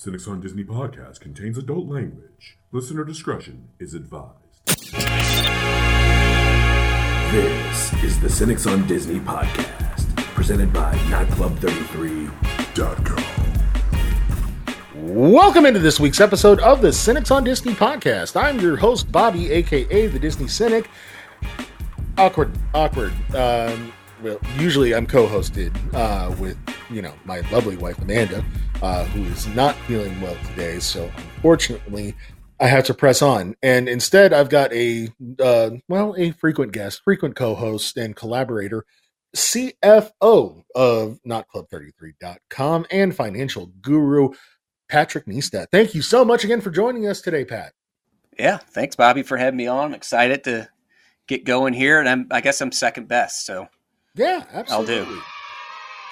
Cynics on Disney podcast contains adult language. Listener discretion is advised. This is the Cynics on Disney podcast, presented by NightClub33.com. Welcome into this week's episode of the Cynics on Disney podcast. I'm your host, Bobby, aka the Disney Cynic. Awkward, awkward. Um, well, usually I'm co-hosted uh, with, you know, my lovely wife Amanda, uh, who is not feeling well today. So unfortunately, I have to press on, and instead I've got a uh, well, a frequent guest, frequent co-host, and collaborator, CFO of NotClub33.com and financial guru Patrick Neistat. Thank you so much again for joining us today, Pat. Yeah, thanks, Bobby, for having me on. I'm excited to get going here, and I'm I guess I'm second best, so Yeah, I'll do.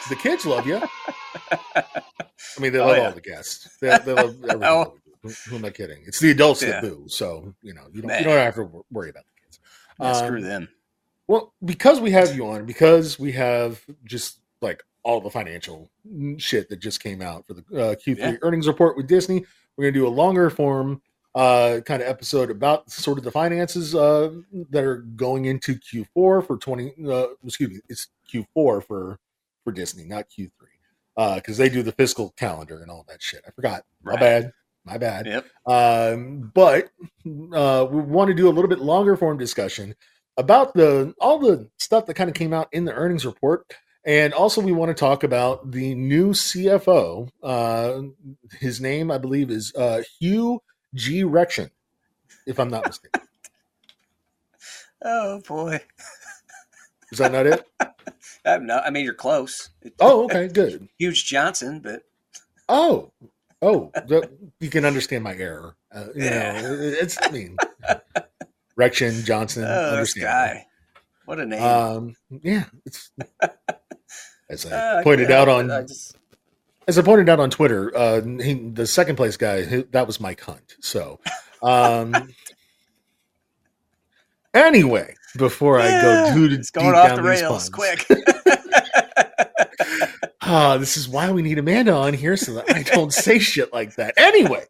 The kids love you. I mean, they Oh, love yeah. all the guests. They, they love everything. Oh. that. Who, am I kidding? It's the adults that Yeah. boo. So you know, you don't you don't have to worry about the kids. Yeah, screw Um, them. Well, because we have you on, because we have just like all the financial shit that just came out for the uh, Q3 Yeah. earnings report with Disney, we're going to do a longer form uh, kind of episode about sort of the finances uh, that are going into Q4 for 20. Uh, excuse me, it's Q4 for for Disney, not Q3, because they do the fiscal calendar and all that shit. I forgot. My bad. My bad. Yep. Um, but uh, we want to do a little bit longer form discussion about the all the stuff that kind of came out in the earnings report, and also we want to talk about the new CFO. Uh, his name, I believe, is uh, Hugh G. Rection, if I'm not mistaken. Oh boy. Is that not it? Not, I mean, you're close. Oh, okay, good. Huge Johnson, but Oh, oh, the, you can understand my error. Uh, you Yeah. know, it's I mean, Rection Johnson. oh, this guy. What a name. Um, yeah, it's as I Uh, pointed can't out on. I just, as I pointed out on Twitter. Uh, he, the second place guy he, that was Mike Hunt. So, um, anyway, before I go too it's going off the rails quick. ah, this is why we need Amanda on here so that I don't say shit like that. Anyway,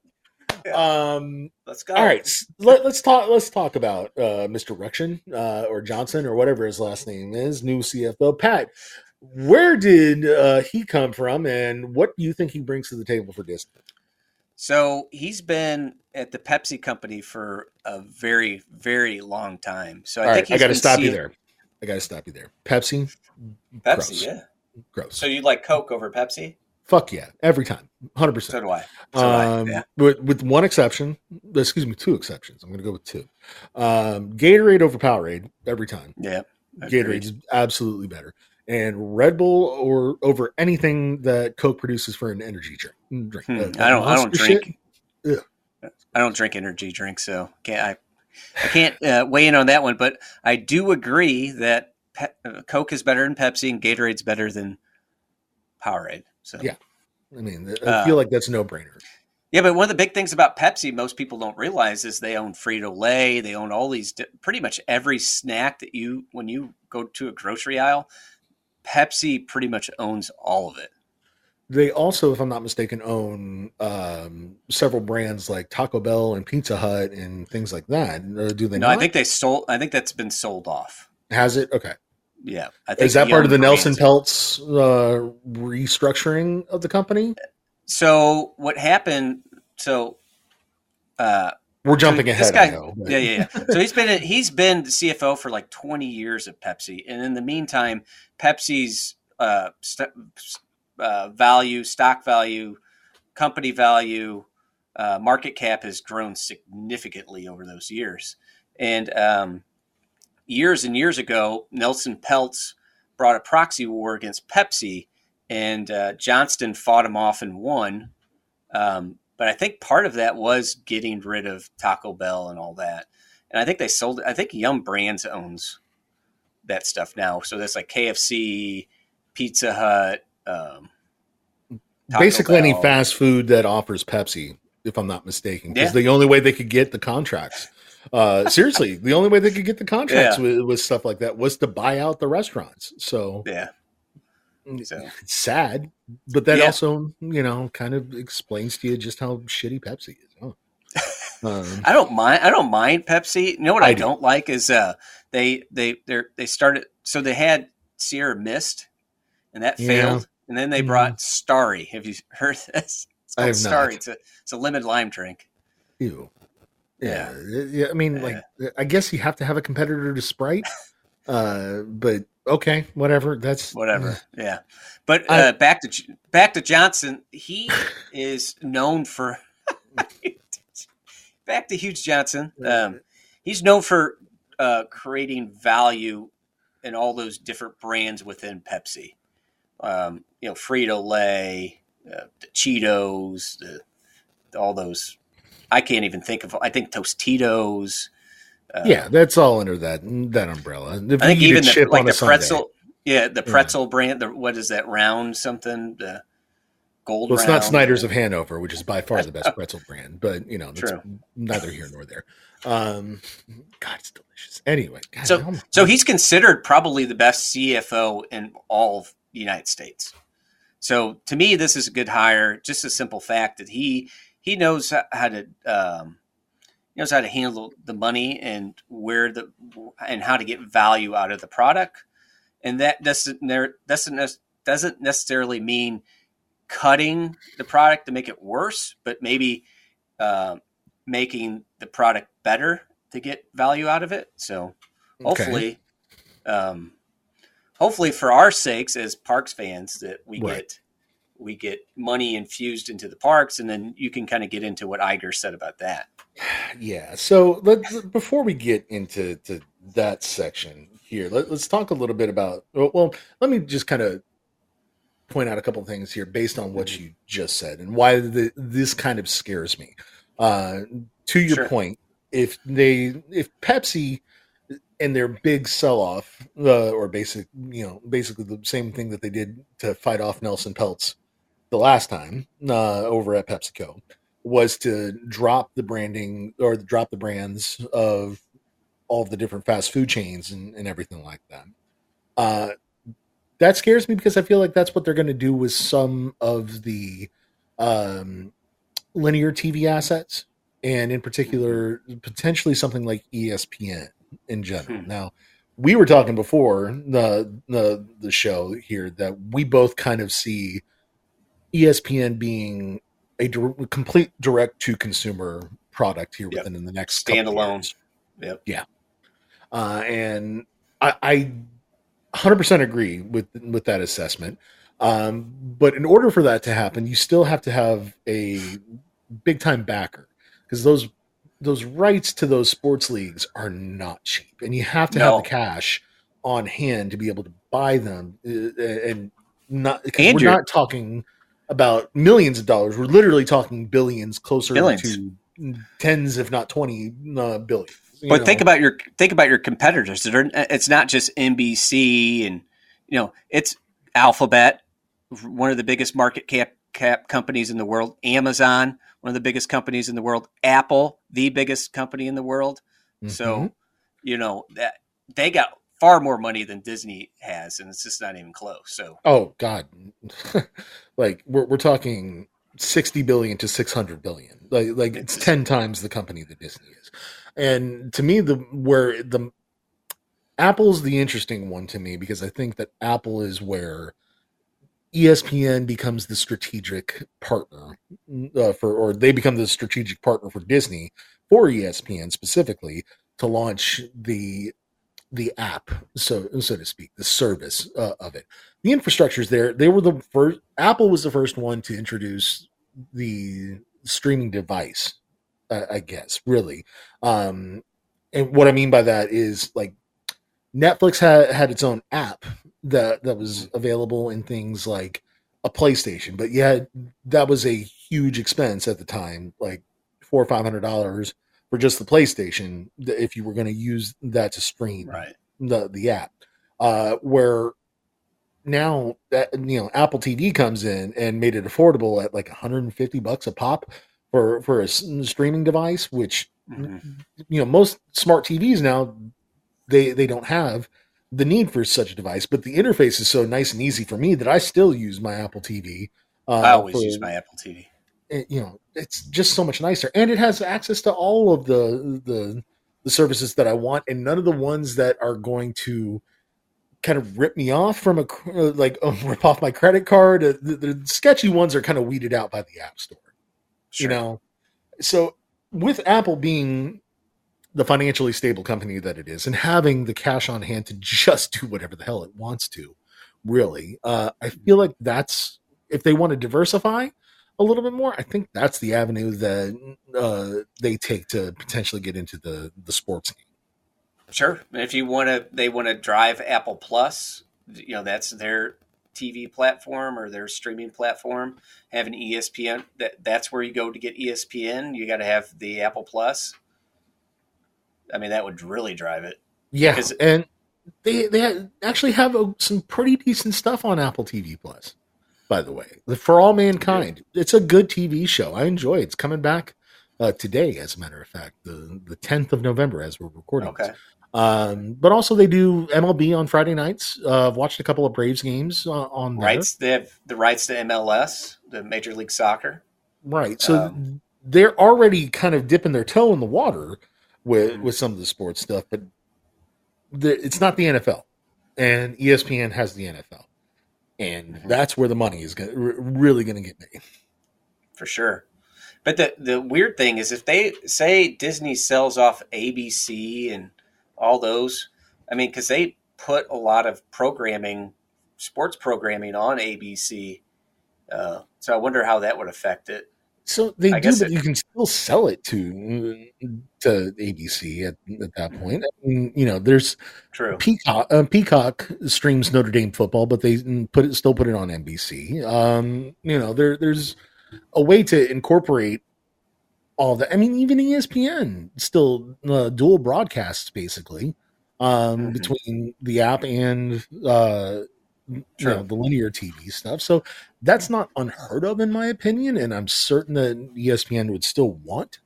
um, Let's go. all right, let, let's talk. Let's talk about uh, Mr. Rection uh, or Johnson or whatever his last name is. New CFO Pat. Where did uh, he come from, and what do you think he brings to the table for Disney? So he's been at the Pepsi company for a very, very long time. So I All think right, I got to stop you there. I got to stop you there. Pepsi, Pepsi, gross. yeah. gross. So you like Coke over Pepsi? Fuck yeah, every time, hundred percent. So do I. So do I. Um, Yeah. with, with one exception, excuse me, two exceptions. I'm going to go with two. Um, Gatorade over Powerade every time. Yeah. Agreed. Gatorade's absolutely better. And Red Bull or over anything that Coke produces for an energy drink. drink. Hmm, Uh, I don't. I don't drink. I don't drink energy drinks, so can't I? I can't uh, weigh in on that one, but I do agree that Pe- uh, Coke is better than Pepsi and Gatorade's better than Powerade. So Yeah. I mean, I Uh, feel like that's a no brainer. Yeah, but one of the big things about Pepsi, most people don't realize, is they own Frito Lay. They own all these, pretty much every snack that you, when you go to a grocery aisle, Pepsi pretty much owns all of it. They also, if I'm not mistaken, own um, several brands like Taco Bell and Pizza Hut and things like that. Uh, do they no, not? I think they sold. I think that's been sold off. Has it? Okay. Yeah, I think Is that part of the Nelson Peltz uh, restructuring of the company? So what happened? So, uh, We're jumping ahead. this guy- know, yeah, yeah, yeah. So he's been he's been the CFO for like twenty years at Pepsi, and in the meantime, Pepsi's uh, st- uh, value, stock value, company value, uh, market cap has grown significantly over those years. And um, years and years ago, Nelson Peltz brought a proxy war against Pepsi, and uh, Johnston fought him off and won. Um, but I think part of that was getting rid of Taco Bell and all that. And I think they sold. I think Yum Brands owns that stuff now. So that's like KFC, Pizza Hut. Um, basically any fast food that offers Pepsi, if I'm not mistaken, because Yeah. the only way they could get the contracts. Uh, seriously, the only way they could get the contracts Yeah. with, with stuff like that was to buy out the restaurants. So Yeah. So sad, but that Yeah. also, you know, kind of explains to you just how shitty Pepsi is. Oh. Um, I don't mind. I don't mind Pepsi. You know what I, I do. don't like is uh they they they they started so they had Sierra Mist and that Yeah. failed, and then they Mhm. brought Starry. Have you heard this? It's I have Starry. not. It's a it's a lemon lime drink. ew. Yeah. yeah. I mean, like, I guess you have to have a competitor to Sprite. uh, but okay, whatever. That's Whatever. Yeah, but I- uh, back to back to Johnson. He is known for back to Hughes Johnson. Um, he's known for uh, creating value in all those different brands within Pepsi. Um, you know, Frito Lay, uh, the Cheetos, the, all those. I can't even think of. I think Tostitos. Uh, yeah, that's all under that that umbrella. If I think you eat a even the, like the a Sunday- pretzel. Yeah, the pretzel brand. The, what is that round something? The gold. Well, it's round. not Snyder's of Hanover, which is by far the best pretzel brand, but you know, that's True. neither here nor there. Um, God, it's delicious. Anyway, God, So- So he's considered probably the best CFO in all of the United States. So to me, this is a good hire. Just a simple fact that he he knows how to um, knows how to handle the money and where the and how to get value out of the product, and that doesn't doesn't doesn't necessarily mean cutting the product to make it worse, but maybe uh, making the product better to get value out of it. So okay. hopefully um hopefully for our sakes as parks fans that we Right. get we get money infused into the parks and then you can kind of get into what Iger said about that Yeah. So let's before we get into to that section here, let, us talk a little bit about. Well, let me just kind of point out a couple of things here based on what you just said and why the, this kind of scares me. Uh, to your Sure. point, if they if Pepsi and their big sell off, uh, or basic, you know, basically the same thing that they did to fight off Nelson Peltz the last time uh, over at PepsiCo was to drop the branding or drop the brands of all of the different fast food chains and, and everything like that. Uh, that scares me because I feel like that's what they're going to do with some of the um, linear TV assets, and in particular, potentially something like ESPN in general. Hmm. Now, we were talking before the the the show here that we both kind of see ESPN being a dir- complete direct to consumer product here Yep. within the next Standalone. Yep. Uh, and I, I 100% agree with with that assessment. Um, but in order for that to happen, you still have to have a big time backer because those those rights to those sports leagues are not cheap, and you have to No. have the cash on hand to be able to buy them, uh, and not And we're you're- not talking about millions of dollars. We're literally talking billions, closer Billions. to tens, if not twenty uh, billion. but think about your think about your competitors it's not just NBC and you know it's Alphabet one of the biggest market cap cap companies in the world Amazon one of the biggest companies in the world Apple the biggest company in the world Mhm. So, you know, that they got far more money than Disney has, and it's just not even close. So, Oh God, like we're we're talking sixty billion to six hundred billion. Like like it's It's- ten times the company that Disney is. And to me, the where the Apple's the interesting one to me because I think that Apple is where ESPN becomes the strategic partner uh, for, or they become the strategic partner for Disney for ESPN specifically to launch the the app, so so to speak, the service uh, of it. The infrastructure's there. They were the first. Apple was the first one to introduce the streaming device. Uh, I guess really, um, and what I mean by that is like Netflix had had its own app that that was available in things like a PlayStation, but yeah, that was a huge expense at the time, like four or five hundred dollars for just the PlayStation if you were going to use that to stream right. the the app. Uh, where now that you know Apple TV comes in and made it affordable at like 150 bucks a pop for for a streaming device, which Mhm. you know most smart TVs now they they don't have the need for such a device, but the interface is so nice and easy for me that I still use my Apple TV. Uh, I always for- use my Apple TV. It- you know, it's just so much nicer, and it has access to all of the the the services that I want, and none of the ones that are going to kind of rip me off from a uh, like oh, rip off my credit card. Uh, The, the sketchy ones are kind of weeded out by the App Store Sure. you know so with apple being the financially stable company that it is and having the cash on hand to just do whatever the hell it wants to really uh, i feel like that's if they want to diversify a little bit more i think that's the avenue that uh, they take to potentially get into the the sports game Sure. If you want to, they want to drive Apple Plus. You know, that's their TV platform or their streaming platform. Have an ESPN. That that's where you go to get ESPN. You got to have the Apple Plus. I mean, that would really drive it. yeah and they they actually have a, some pretty decent stuff on apple tv plus by the way for all mankind it's a good tv show i enjoy it it's coming back uh, today as a matter of fact the the 10th of november as we're recording this. Okay. um but also they do mlb on friday nights uh, i've watched a couple of braves games uh, on there. Rights. They have the rights to MLS, the Major League Soccer. right so Um, they're already kind of dipping their toe in the water with Mhm. with some of the sports stuff but the, it's not the nfl and espn has the nfl and Mhm. that's where the money is gonna, r- really going to get made for sure. But the the weird thing is, if they say Disney sells off ABC and all those, I mean, because they put a lot of programming, sports programming on ABC. Uh, so I wonder how that would affect it. So they I do but it- you can still sell it to to abc at, at that point I mean, you know there's True. Peacock uh, Peacock streams Notre Dame football, but they put it still put it on NBC. Um, you know, there there's a way to incorporate all that. I mean, even ESPN still uh, dual broadcasts basically um, Mhm. between the app and uh, you know the linear TV stuff. So that's not unheard of in my opinion, and I'm certain that ESPN would still want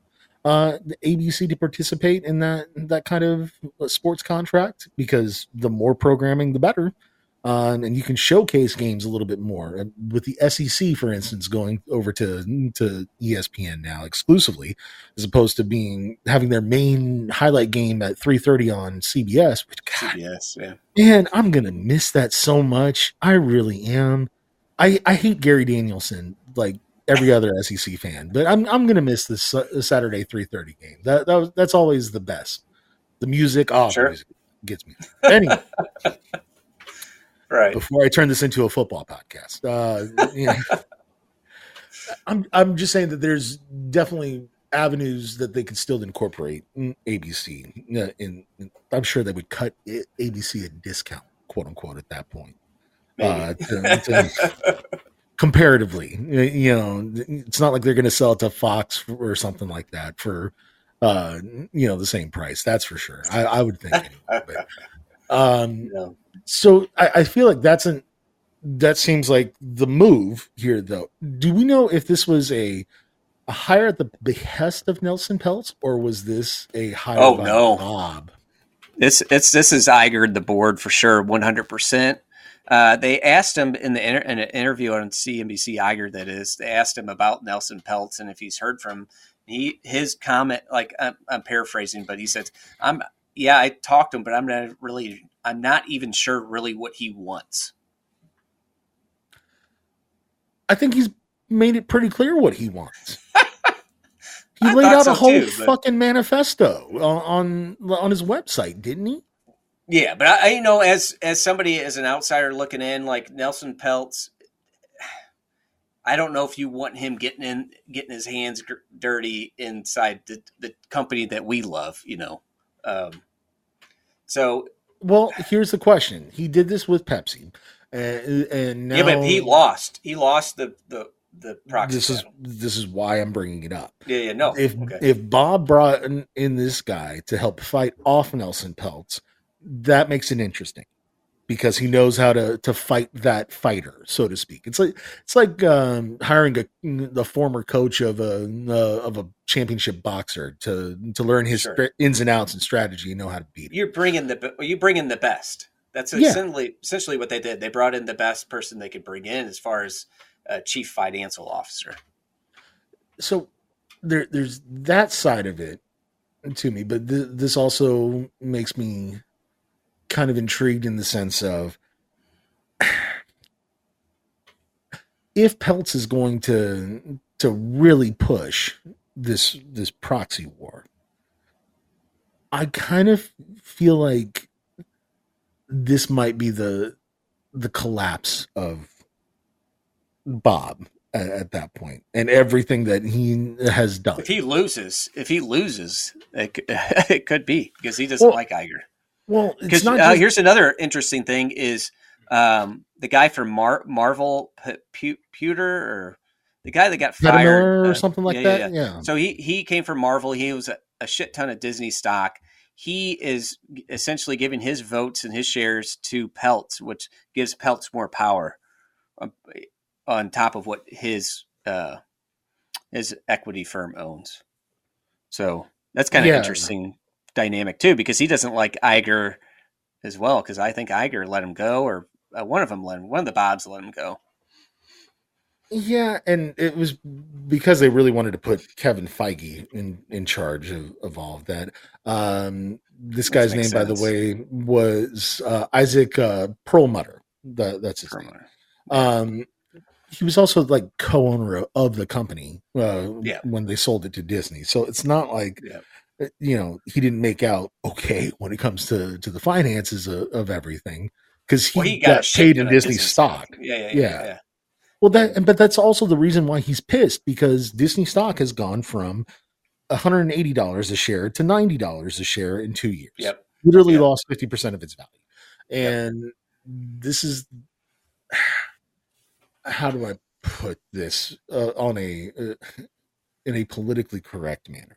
uh, the ABC to participate in that that kind of uh, sports contract because the more programming, the better. Um, and you can showcase games a little bit more. With the SEC, for instance, going over to to ESPN now exclusively, as opposed to being having their main highlight game at three thirty on CBS. Which, God, CBS, yeah. man, I'm gonna miss that so much. I really am. I I hate Gary Danielson like every other SEC fan, but I'm I'm gonna miss this Sa- Saturday 3:30 game. That that was, that's always the best. The music, oh, Sure. music gets me. Anyway, Right. before I turn this into a football podcast, uh, you know, I'm I'm just saying that there's definitely avenues that they could still incorporate ABC. In, in I'm sure they would cut ABC a discount, quote unquote, at that point. Uh, to- to- comparatively, you know, it's not like they're going to sell it to Fox or something like that for, uh, you know, the same price. That's for sure. I, I would think. Anyway, but, um, know, so I, I feel like that's an that seems like the move here, though. Do we know if this was a a hire at the behest of Nelson Peltz, or was this a hire Oh, no. Bob? It's it's this is Iger the board for sure, one hundred percent. Uh, they asked him in the inter- in an interview on CNBC Iger that is. They asked him about Nelson Peltz and if he's heard from him. he. His comment, like I'm, I'm paraphrasing, but he said, "I'm yeah, I talked to him, but I'm not really. I'm not even sure really what he wants." I think he's made it pretty clear what he wants. He I laid out so a whole too, but- fucking manifesto on, on on his website, didn't he? Yeah, but I, I you know as as somebody as an outsider looking in, like Nelson Peltz, I don't know if you want him getting in, getting his hands gr- dirty inside the the company that we love. You know, um, so Well, here's the question: He did this with Pepsi, and, and now yeah, but he lost. He lost the the the proxy. This is this is why I'm bringing it up. yeah, yeah, no, if okay. if Bob brought in, in this guy to help fight off Nelson Peltz, that makes it interesting because he knows how to to fight that fighter, so to speak. It's like it's like um, hiring a the former coach of a uh, of a championship boxer to to learn his Sure. ins and outs and strategy and know how to beat. Him. you're bringing the you bringing the best. That's Yeah. essentially essentially what they did. They brought in the best person they could bring in as far as uh, chief financial officer. so there there's that side of it to me but th- this also makes me kind of intrigued in the sense of if Peltz is going to to really push this this proxy war i kind of feel like this might be the the collapse of bob at, at that point and everything that he has done If he loses, if he loses, it, could- it could be because he doesn't Well, like Iger. Well Because uh, just, here's another interesting thing: is um, the guy from Mar- Marvel P- Pu- Pewter or the guy that got Peter fired Miller or uh, something like yeah, yeah, that yeah. yeah, So he he came from Marvel. He was a, a shit ton of Disney stock. He is essentially giving his votes and his shares to Peltz, which gives Peltz more power on, on top of what his uh, his equity firm owns. So that's kind of Yeah. interesting dynamic too, because he doesn't like Iger as well. Because I think Iger let him go, or uh, one of them let him, one of the Bobs let him go. Yeah, and it was because they really wanted to put Kevin Feige in in charge of, of all of that. Um, this guy's name, makes by the way, was uh, Isaac uh, Perlmutter. That, that's his name. Um, he was also like co-owner of the company uh, Yeah. when they sold it to Disney. So it's not like Yeah. Uh, you know he didn't make out okay when it comes to to the finances of, of everything because he, Well, he got, got, paid in Disney stock. Yeah, yeah, yeah. Yeah. yeah. Well, that but that's also the reason why he's pissed because Disney stock has gone from $180 a share to $90 a share in 2 years. Yep. Literally Yep. lost 50% of its value. And this is how do I put this uh, on a uh, in a politically correct manner?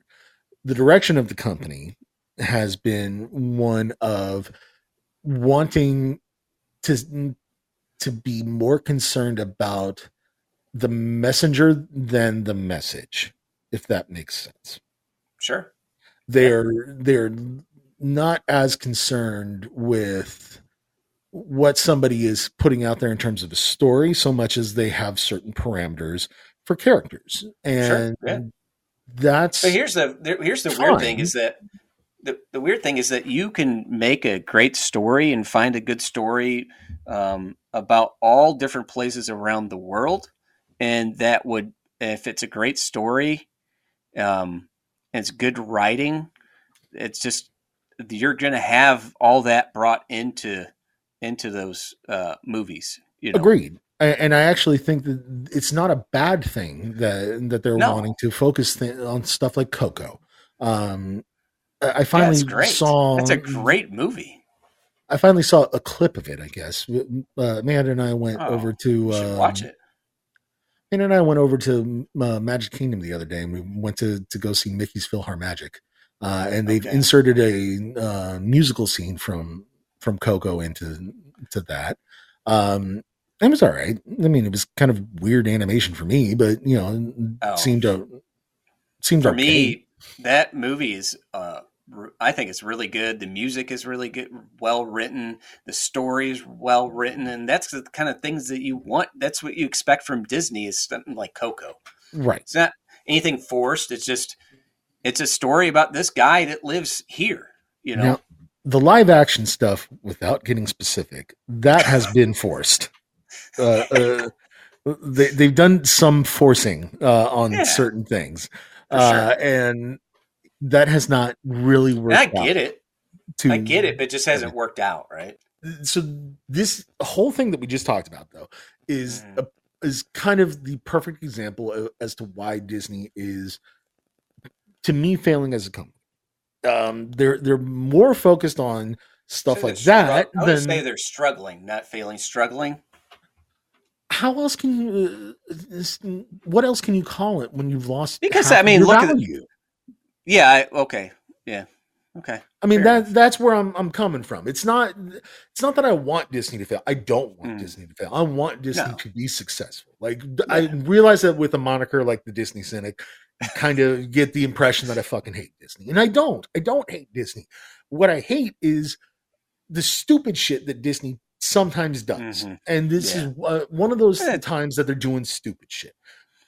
The direction of the company has been one of wanting to to be more concerned about the messenger than the message, if that makes sense. Sure. They're they're not as concerned with what somebody is putting out there in terms of a story so much as they have certain parameters for characters. And yeah. That's but here's the here's the weird thing is that the, the weird thing is that you can make a great story and find a good story um, about all different places around the world, and that would if it's a great story, um, and it's good writing, it's just you're going to have all that brought into into those uh, movies. You know, Agreed. And I actually think that it's not a bad thing that that they're No. wanting to focus th- on stuff like Coco. Um, I Yeah, finally it's great. saw That's a great movie. I finally saw a clip of it. I guess uh, Amanda and I went Oh, over to um, watch it. Amanda and I went over to uh, Magic Kingdom the other day, and we went to to go see Mickey's PhilharMagic, uh, and they've Okay. inserted a uh, musical scene from from Coco into to that. Um, it was all right. I mean, it was kind of weird animation for me, but you know, Oh. seemed to seemed for okay. me that movie is uh i think it's really good the music is really good well written the story is well written and that's the kind of things that you want that's what you expect from disney is something like coco right? it's not anything forced it's just it's a story about this guy that lives here you know Now, the live action stuff, without getting specific, that has been forced. Uh, uh, they they've done some forcing uh, on Yeah. certain things, For uh, sure. and that has not really And worked. i out get it To, i get it but it just hasn't worked out right So this whole thing that we just talked about, though, is Mm. a, is kind of the perfect example as to why Disney is, to me, failing as a company. Um, they're they're more focused on stuff like that i would than say they're struggling not failing struggling how else can you uh, this- what else can you call it when you've lost Because, I mean, look at you. yeah I, okay yeah okay I mean fair that that's where I'm I'm coming from. It's not it's not that I want Disney to fail. I don't want Mm. Disney to fail. I want Disney No. to be successful. Like I realize that with a moniker like the Disney Cynic, you kind of get the impression that I fucking hate Disney. And I don't. I don't hate Disney. What I hate is the stupid shit that Disney sometimes does. Mhm. And this Yeah. is uh, one of those times that they're doing stupid shit.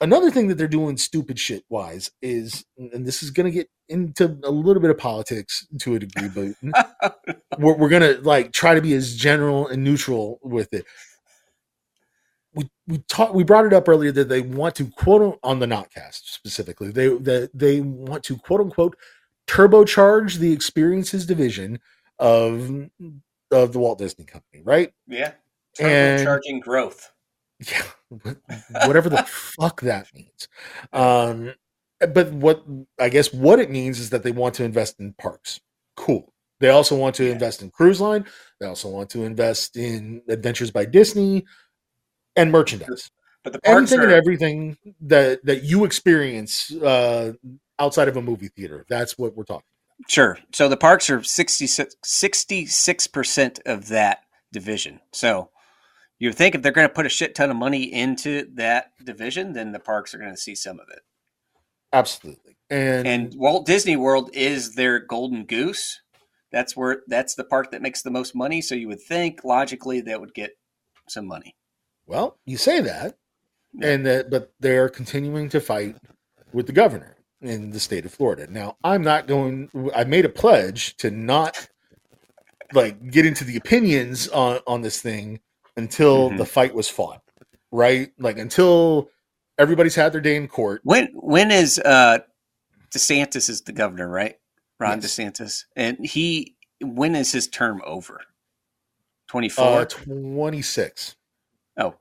Another thing that they're doing stupid shit wise is, and this is going to get into a little bit of politics to a degree, but we're, we're going to like try to be as general and neutral with it. We we talked we brought it up earlier that they want to quote on the Notcast specifically. They that they want to quote unquote turbocharge the experiences division of of the Walt Disney Company, right? Yeah. And- Charging growth. Yeah, whatever the fuck that means. Um, but what I guess what it means is that they want to invest in parks. Cool. They also want to Yeah. invest in cruise line. They also want to invest in Adventures by Disney and merchandise. But the parks Anything are, and everything that that you experience uh, outside of a movie theater. That's what we're talking. Sure. So the parks are 66 percent of that division. So you would think if they're going to put a shit ton of money into that division, then the parks are going to see some of it. Absolutely. And, And Walt Disney World is their golden goose. That's where that's the park that makes the most money. So you would think logically that would get some money. Well, you say that, Yeah. and that, but they're continuing to fight with the governor in the state of Florida. Now, I'm not going. I made a pledge to not like get into the opinions on on this thing until Mhm. the fight was fought, right? Like until everybody's had their day in court. When when is uh DeSantis is the governor, right? Ron Yes. DeSantis. And he when is his term over? 24? Uh, 26. oh,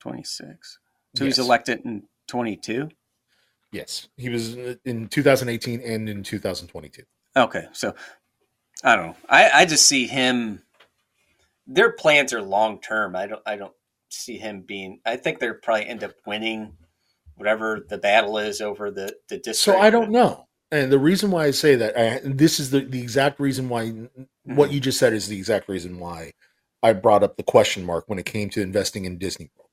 26. So he's elected in 22. Yes, he was in 2018 and in 2022. Okay, so I don't know. I, I just see him. Their plans are long term. I don't. I don't see him being. I think they'll probably end up winning whatever the battle is over the the district. So I don't know. And the reason why I say that, I, this is the, the exact reason why what you just said is the exact reason why I brought up the question mark when it came to investing in Disney World.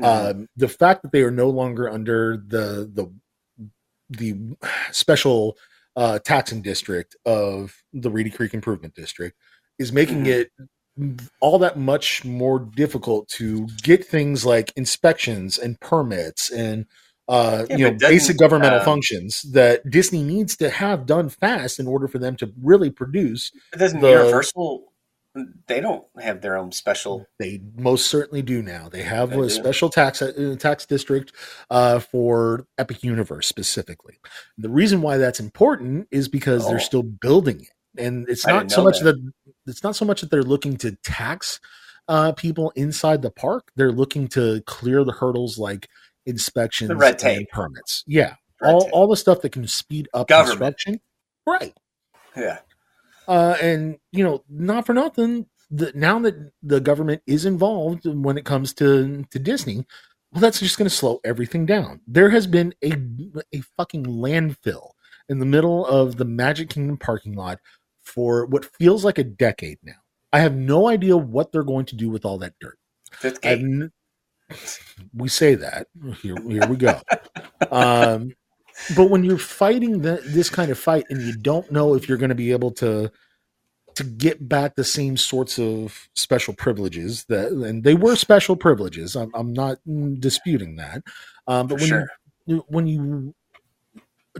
Mhm. Um, the fact that they are no longer under the the the special uh, taxing district of the Reedy Creek Improvement District is making Mhm. it all that much more difficult to get things like inspections and permits and uh, Yeah, you know basic governmental uh, functions that Disney needs to have done fast in order for them to really produce. Doesn't the- Universal? They don't have their own special. They most certainly do now. They have They a do. special tax uh, tax district uh, for Epic Universe specifically. The reason why that's important is because Oh. they're still building it, and it's not so much that. it's not so much that they're looking to tax uh, people inside the park. They're looking to clear the hurdles like inspections, The red and tape. permits. Yeah, Red all tape. all the stuff that can speed up Government. construction. Right. Yeah, Uh, and you know, not for nothing, the, now that the government is involved when it comes to to Disney, well, that's just going to slow everything down. There has been a a fucking landfill in the middle of the Magic Kingdom parking lot for what feels like a decade now. I have no idea what they're going to do with all that dirt. fifth gate. n- we say that here, here we go. um, but when you're fighting the, this kind of fight and you don't know if you're going to be able to to get back the same sorts of special privileges that and they were special privileges i'm, I'm not mm, disputing that um, but when sure. you when you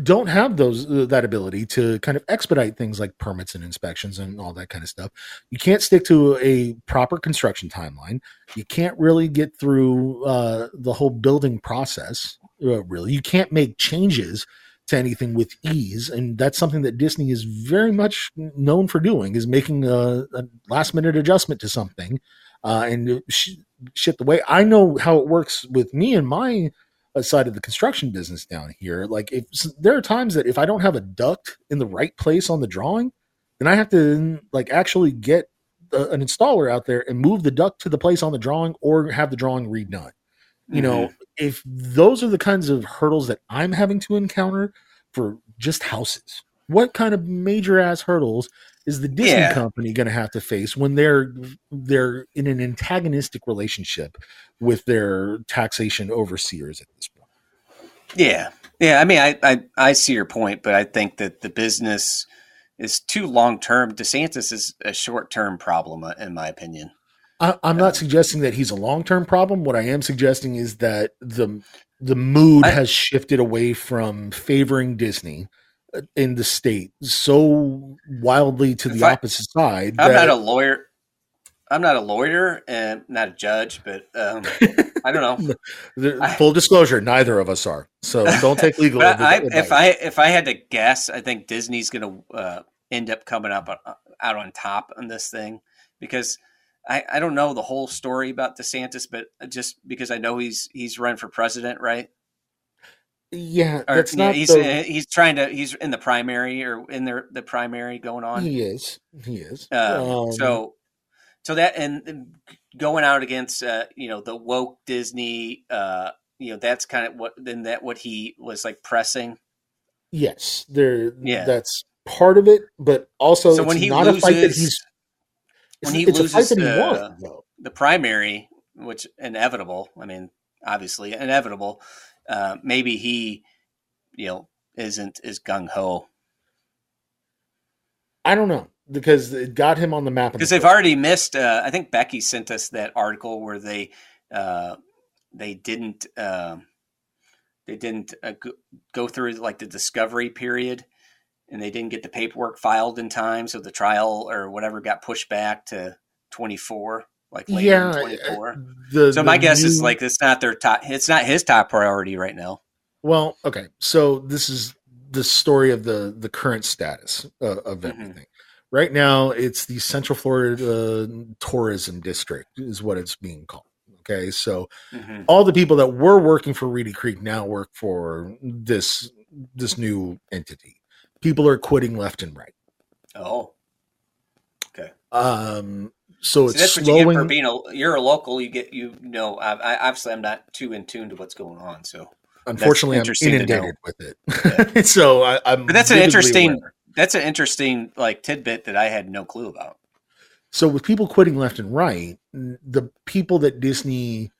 don't have those uh, that ability to kind of expedite things like permits and inspections and all that kind of stuff you can't stick to a proper construction timeline you can't really get through uh, the whole building process really. You can't make changes to anything with ease and that's something that disney is very much known for doing is making a, a last minute adjustment to something uh, and sh- shit the way i know how it works with me and my uh, side of the construction business down here. Like if there are times that if i don't have a duct in the right place on the drawing then i have to like actually get a, an installer out there and move the duct to the place on the drawing or have the drawing redone. You know Mm-hmm. If those are the kinds of hurdles that i'm having to encounter for just houses what kind of major ass hurdles is the disney Yeah. company going to have to face when they're they're in an antagonistic relationship with their taxation overseers at this point Yeah, yeah. I mean, I, I I see your point, but I think that the business is too long term. DeSantis is a short term problem, uh, in my opinion. I, I'm not suggesting that he's a long term problem. What I am suggesting is that the the mood I- has shifted away from favoring Disney uh, in the state so wildly to the I- opposite side. I'm not a lawyer. I'm not a lawyer and not a judge, but um, I don't know. the- I- full disclosure, neither of us are. So don't take legal I, advice. if I if I had to guess, I think Disney's going to uh, end up coming up uh, out on top on this thing because I, I don't know the whole story about DeSantis, but just because I know he's he's run for president, right? yeah, Or that's yeah, not. he's the- he's trying to he's in the primary or in their the primary going on. he is. He is. Uh, Um, so so that and, going out against uh, you know the woke Disney, uh, you know that's kind of what then that what he was like pressing. yes, there. Yeah. that's part of it, but also So it's when he not a fight that loses- he's. When he it's loses, that he won, the primary, which inevitable. I mean, obviously inevitable. Uh, maybe he, you know, isn't as gung ho I don't know because it got him on the map in the because they've already missed. Uh, I think Becky sent us that article where they uh, they didn't um they didn't uh, go, go through like the discovery period, and they didn't get the paperwork filed in time, so the trial or whatever got pushed back to twenty four, like later yeah. uh, twenty four. the- So the my guess is like it's not their top. It's not his top priority right now. Well, okay. So this is the story of the the current status uh, of Mhm. everything. Right now, it's the Central Florida Tourism District is what it's being called. Okay, so Mhm. all the people that were working for Reedy Creek now work for this this new entity. People are quitting left and right. Oh, okay. Um, so so it's that's what you get for slowing. being a. You're a local. You get you know. I, I obviously I'm not too in tune to what's going on. So, Unfortunately, I'm interesting to know. inundated with it. so I, I'm. but that's an interesting. aware. That's an interesting like tidbit that I had no clue about. So with people quitting left and right, the people that Disney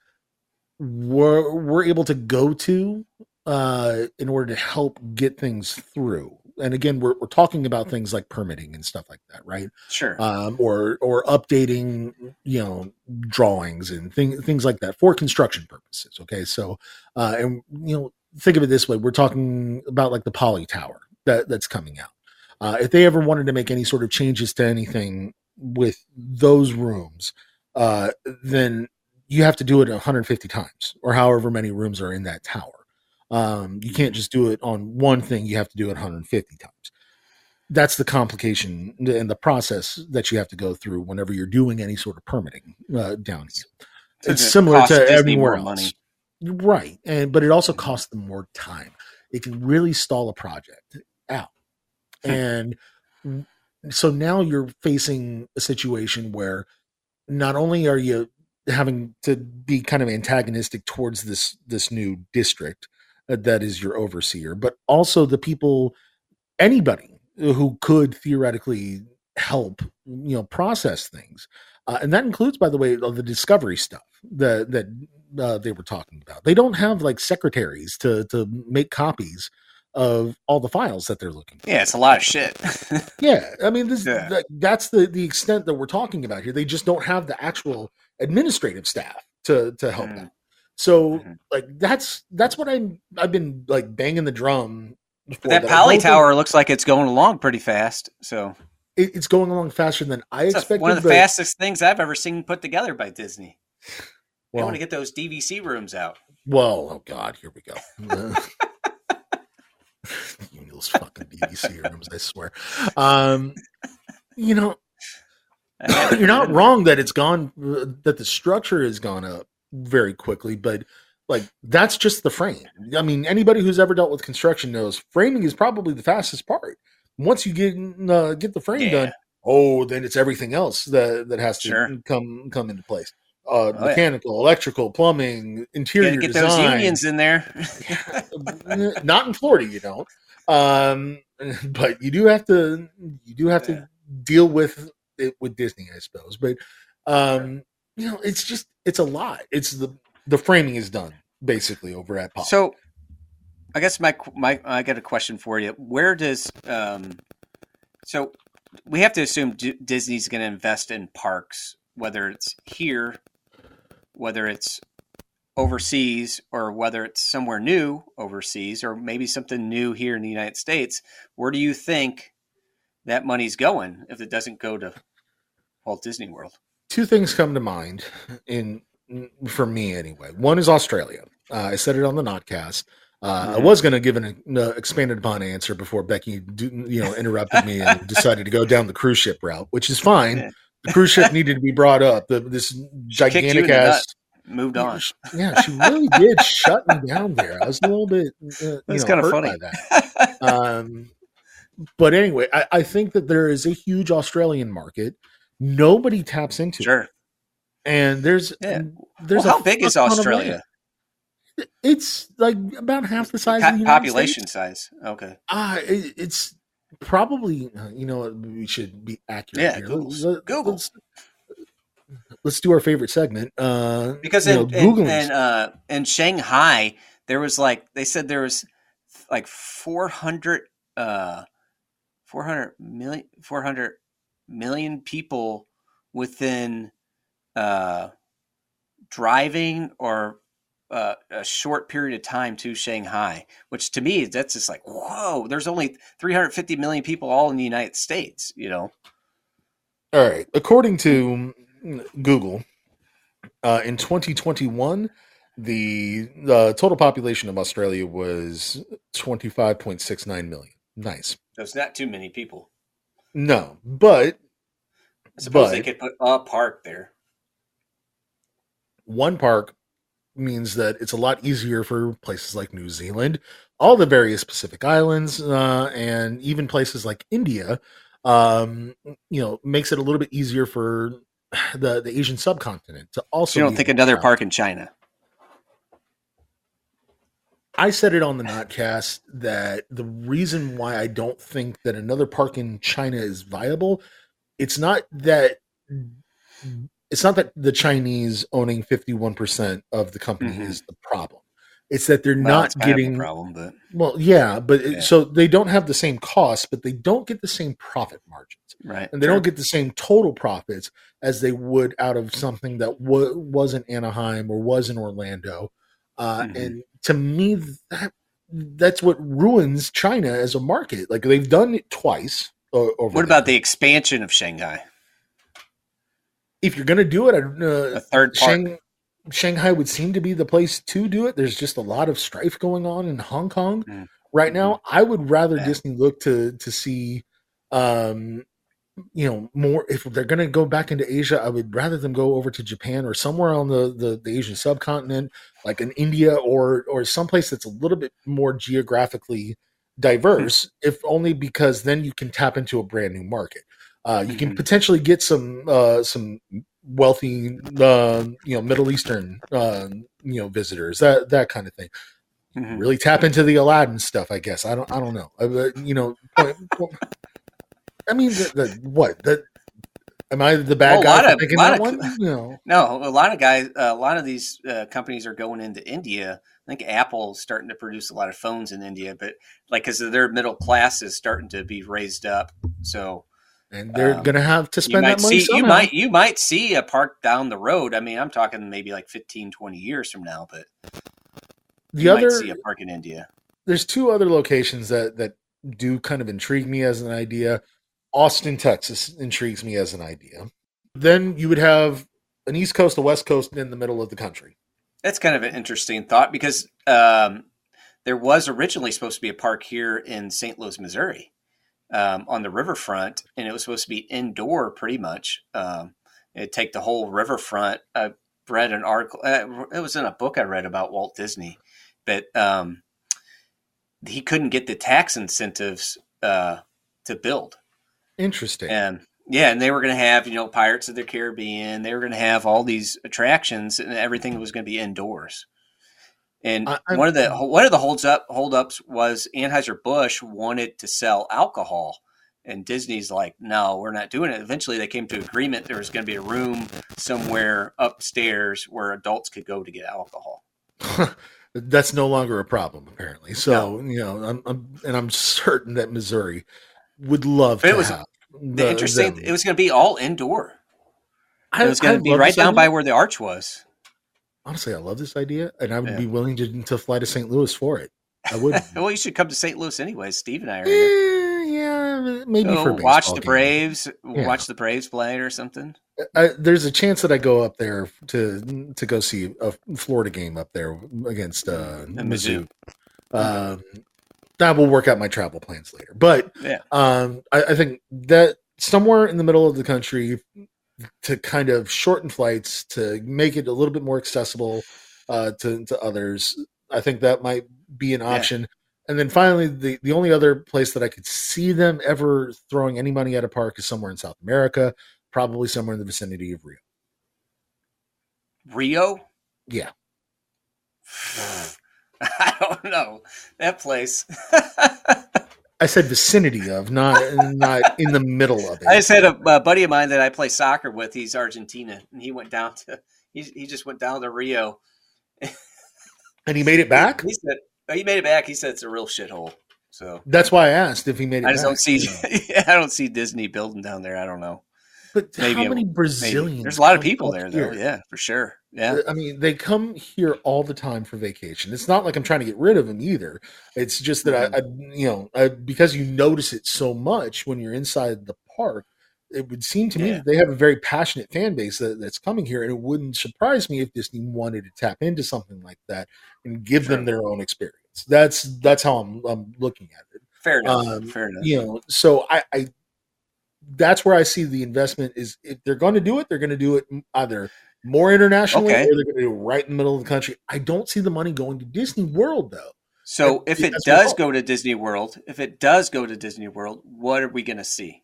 were were able to go to uh, in order to help get things through. And again, we're we're talking about things like permitting and stuff like that, right? Sure. Um, or or updating, you know, drawings and things things like that for construction purposes. Okay, so uh, and you know, think of it this way: we're talking about like the Poly Tower that that's coming out. Uh, if they ever wanted to make any sort of changes to anything with those rooms, uh, then you have to do it 150 times or however many rooms are in that tower. Um, you can't just do it on one thing, you have to do it 150 times. That's the complication and the process that you have to go through whenever you're doing any sort of permitting uh, down here. So it's similar to Disney everywhere more else. money. Right. And but it also costs them more time. It can really stall a project out. And so now you're facing a situation where not only are you having to be kind of antagonistic towards this this new district that is your overseer, but also the people anybody who could theoretically help you know process things uh, and that includes by the way the discovery stuff that that uh, they were talking about they don't have like secretaries to to make copies of all the files that they're looking for Yeah, it's a lot of shit. yeah i mean this Yeah. that, that's the the extent that we're talking about here they just don't have the actual administrative staff to to help Mhm. out so Mhm. like that's that's what i'm i've been like banging the drum for, that I Poly Tower looks like it's going along pretty fast. So it, it's going along faster than i it's a- expected one of the but- fastest things I've ever seen put together by Disney. I well, want to get those DVC rooms out. well oh god here we go You know, those fucking DVC rooms, I swear. Um, you know, you're not wrong that it's gone that the structure has gone up very quickly but like that's just the frame i mean anybody who's ever dealt with construction knows framing is probably the fastest part once you get uh, get the frame Yeah. done oh then it's everything else that that has to Sure. come come into place uh yeah. mechanical electrical plumbing interior get design those unions in there. not in Florida, you don't. Um, but you do have to you do have Yeah. to deal with it with Disney, I suppose. But um, you know, it's just it's a lot. It's the the framing is done basically over at Pop. So, I guess my my I got a question for you. Where does um, So we have to assume D- Disney's going to invest in parks, whether it's here, whether it's overseas, or whether it's somewhere new overseas, or maybe something new here in the United States. Where do you think that money's going if it doesn't go to Walt Disney World? Two things come to mind in for me anyway. One is Australia. Uh, I said it on the Notcast. Uh, I was going to give an uh, expanded upon answer before Becky, do, you know, interrupted me and decided to go down the cruise ship route, which is fine. The cruise ship needed to be brought up. The, this Kicked you in gigantic ass. Moved on. Yeah, she really did shut me down there. I was a little bit, uh, That's know, kinda funny. Um, but anyway, I, I think that there is a huge Australian market. Nobody taps into, it. sure. and there's Yeah. there's well, a how big is fuck ton of Australia? It's like about half the size Po- of the United population States. size. Okay. Ah, it, it's probably uh, you know we should be accurate. Yeah. Google. Let- Google. Let's, let's do our favorite segment. Uh, because in, know, in, in, uh, in Shanghai, there was like they said there was like 400, uh, 400 million, 400 million people within uh, driving or uh, a short period of time to Shanghai, which to me that's just like whoa. There's only 350 million people all in the United States. You know, All right. According to mm, Google, uh, in 2021, the the total population of Australia was 25.69 million. Nice. That's not too many people. No, but I suppose they could put a park there. one park means that it's a lot easier for places like New Zealand, all the various Pacific islands, uh, and even places like India. Um, you know, makes it a little bit easier for the the Asian subcontinent to also. you don't think another travel. park in China? I said it on the Notcast that the reason why I don't think that another park in China is viable, it's not that it's not that the Chinese owning 51% of the company Mhm. is the problem. It's that they're Well, not it's kind of a getting problem, but well, yeah, but it- so they don't have the same costs, but they don't get the same profit margins right, and they sure. don't get the same total profits as they would out of something that wa was in Anaheim or was in Orlando. Uh, Mhm. And to me, that that's what ruins China as a market. Like they've done it twice. over What about the expansion of Shanghai? If you're going to do it, I- A uh, third. Shang, Shanghai would seem to be the place to do it. There's just a lot of strife going on in Hong Kong Mm. right now. I would rather Yeah. Disney look to to see, um, you know, more. If they're going to go back into Asia, I would rather them go over to Japan or somewhere on the the, the Asian subcontinent, like in India or or someplace that's a little bit more geographically diverse. if only because then you can tap into a brand new market. Uh, you can Mhm. potentially get some uh, some wealthy, uh, you know, Middle Eastern, uh, you know, visitors that that kind of thing Mhm. really tap into the Aladdin stuff. I guess I don't. I don't know. Uh, you know, point- point- I mean, the, the what? The, am I the bad Well, a guy of- that of- one? Know, No, a lot of guys, uh, a lot of these uh, companies are going into India. I think Apple's starting to produce a lot of phones in India, but like because their middle class is starting to be raised up, so and they're Um, going to have to spend that money see you might you might see a park down the road. I mean, I'm talking maybe like 15, 20 years from now, but the you other might see a park in India. there's two other locations that that do kind of intrigue me as an idea. Austin, Texas intrigues me as an idea. Then you would have an East Coast, a West Coast, and in the middle of the country. That's kind of an interesting thought because um, there was originally supposed to be a park here in St. Louis, Missouri, um, on the riverfront, and it was supposed to be indoor pretty much. Um, it'd take the whole riverfront. I read an article, uh, it was in a book I read about Walt Disney, but um, he couldn't get the tax incentives uh, to build. Interesting. And yeah, and they were going to have, you know, Pirates of the Caribbean. They were going to have all these attractions, and everything was going to be indoors. And I- one of the one of the holds up holdups was Anheuser Busch wanted to sell alcohol, and Disney's like, no, we're not doing it. Eventually, they came to agreement there was going to be a room somewhere upstairs where adults could go to get alcohol. that's no longer a problem apparently so you know I'm, I'm and i'm certain that missouri would love But to it was- have. The the- interesting, them. it was going to be all indoor. I- It was going to be right down by where the arch was. Honestly, I love this idea, and I would Yeah. be willing to, to fly to St. Louis for it. I would. well, you should come to St. Louis anyways. Steve and I are here. Eh, yeah, maybe Go for a watch the game. Braves. Yeah. Watch the Braves play or something. I, there's a chance that I go up there to to go see a Florida game up there against uh, Mizzou. Um, that will work out my travel plans later. But Yeah. um, I, I think that somewhere in the middle of the country to kind of shorten flights to make it a little bit more accessible uh, to to others. I think that might be an Yeah. option. And then finally, the, the only other place that I could see them ever throwing any money at a park is somewhere in South America, probably somewhere in the vicinity of Rio. Rio. Yeah. I don't know that place. I said vicinity of, not not in the middle of it. I just had a, a buddy of mine that I play soccer with. He's Argentina, and he went down to he, he just went down to Rio. And he made it back. He said he made it back. He said it's a real shithole. So That's why I asked if he made it. I just back, don't see. I don't see Disney building down there. I don't know. But maybe how it- many Maybe. Brazilians? There's a lot of people there though. Yeah, for sure. Yeah. I mean, they come here all the time for vacation. It's not like I'm trying to get rid of them either. It's just that I, I, you know, I, because you notice it so much when you're inside the park. It would seem to me that they have a very passionate fan base that, that's coming here, and it wouldn't surprise me if Disney wanted to tap into something like that and give them their own experience. That's that's how I'm, I'm looking at it. Fair enough. Um, fair enough. you know so I, I that's where i see the investment is if they're going to do it they're going to do it either more internationally Okay. or they're going to do right in the middle of the country i don't see the money going to disney world though So if it does go to Disney World, if it does go to Disney World, what are we going to see?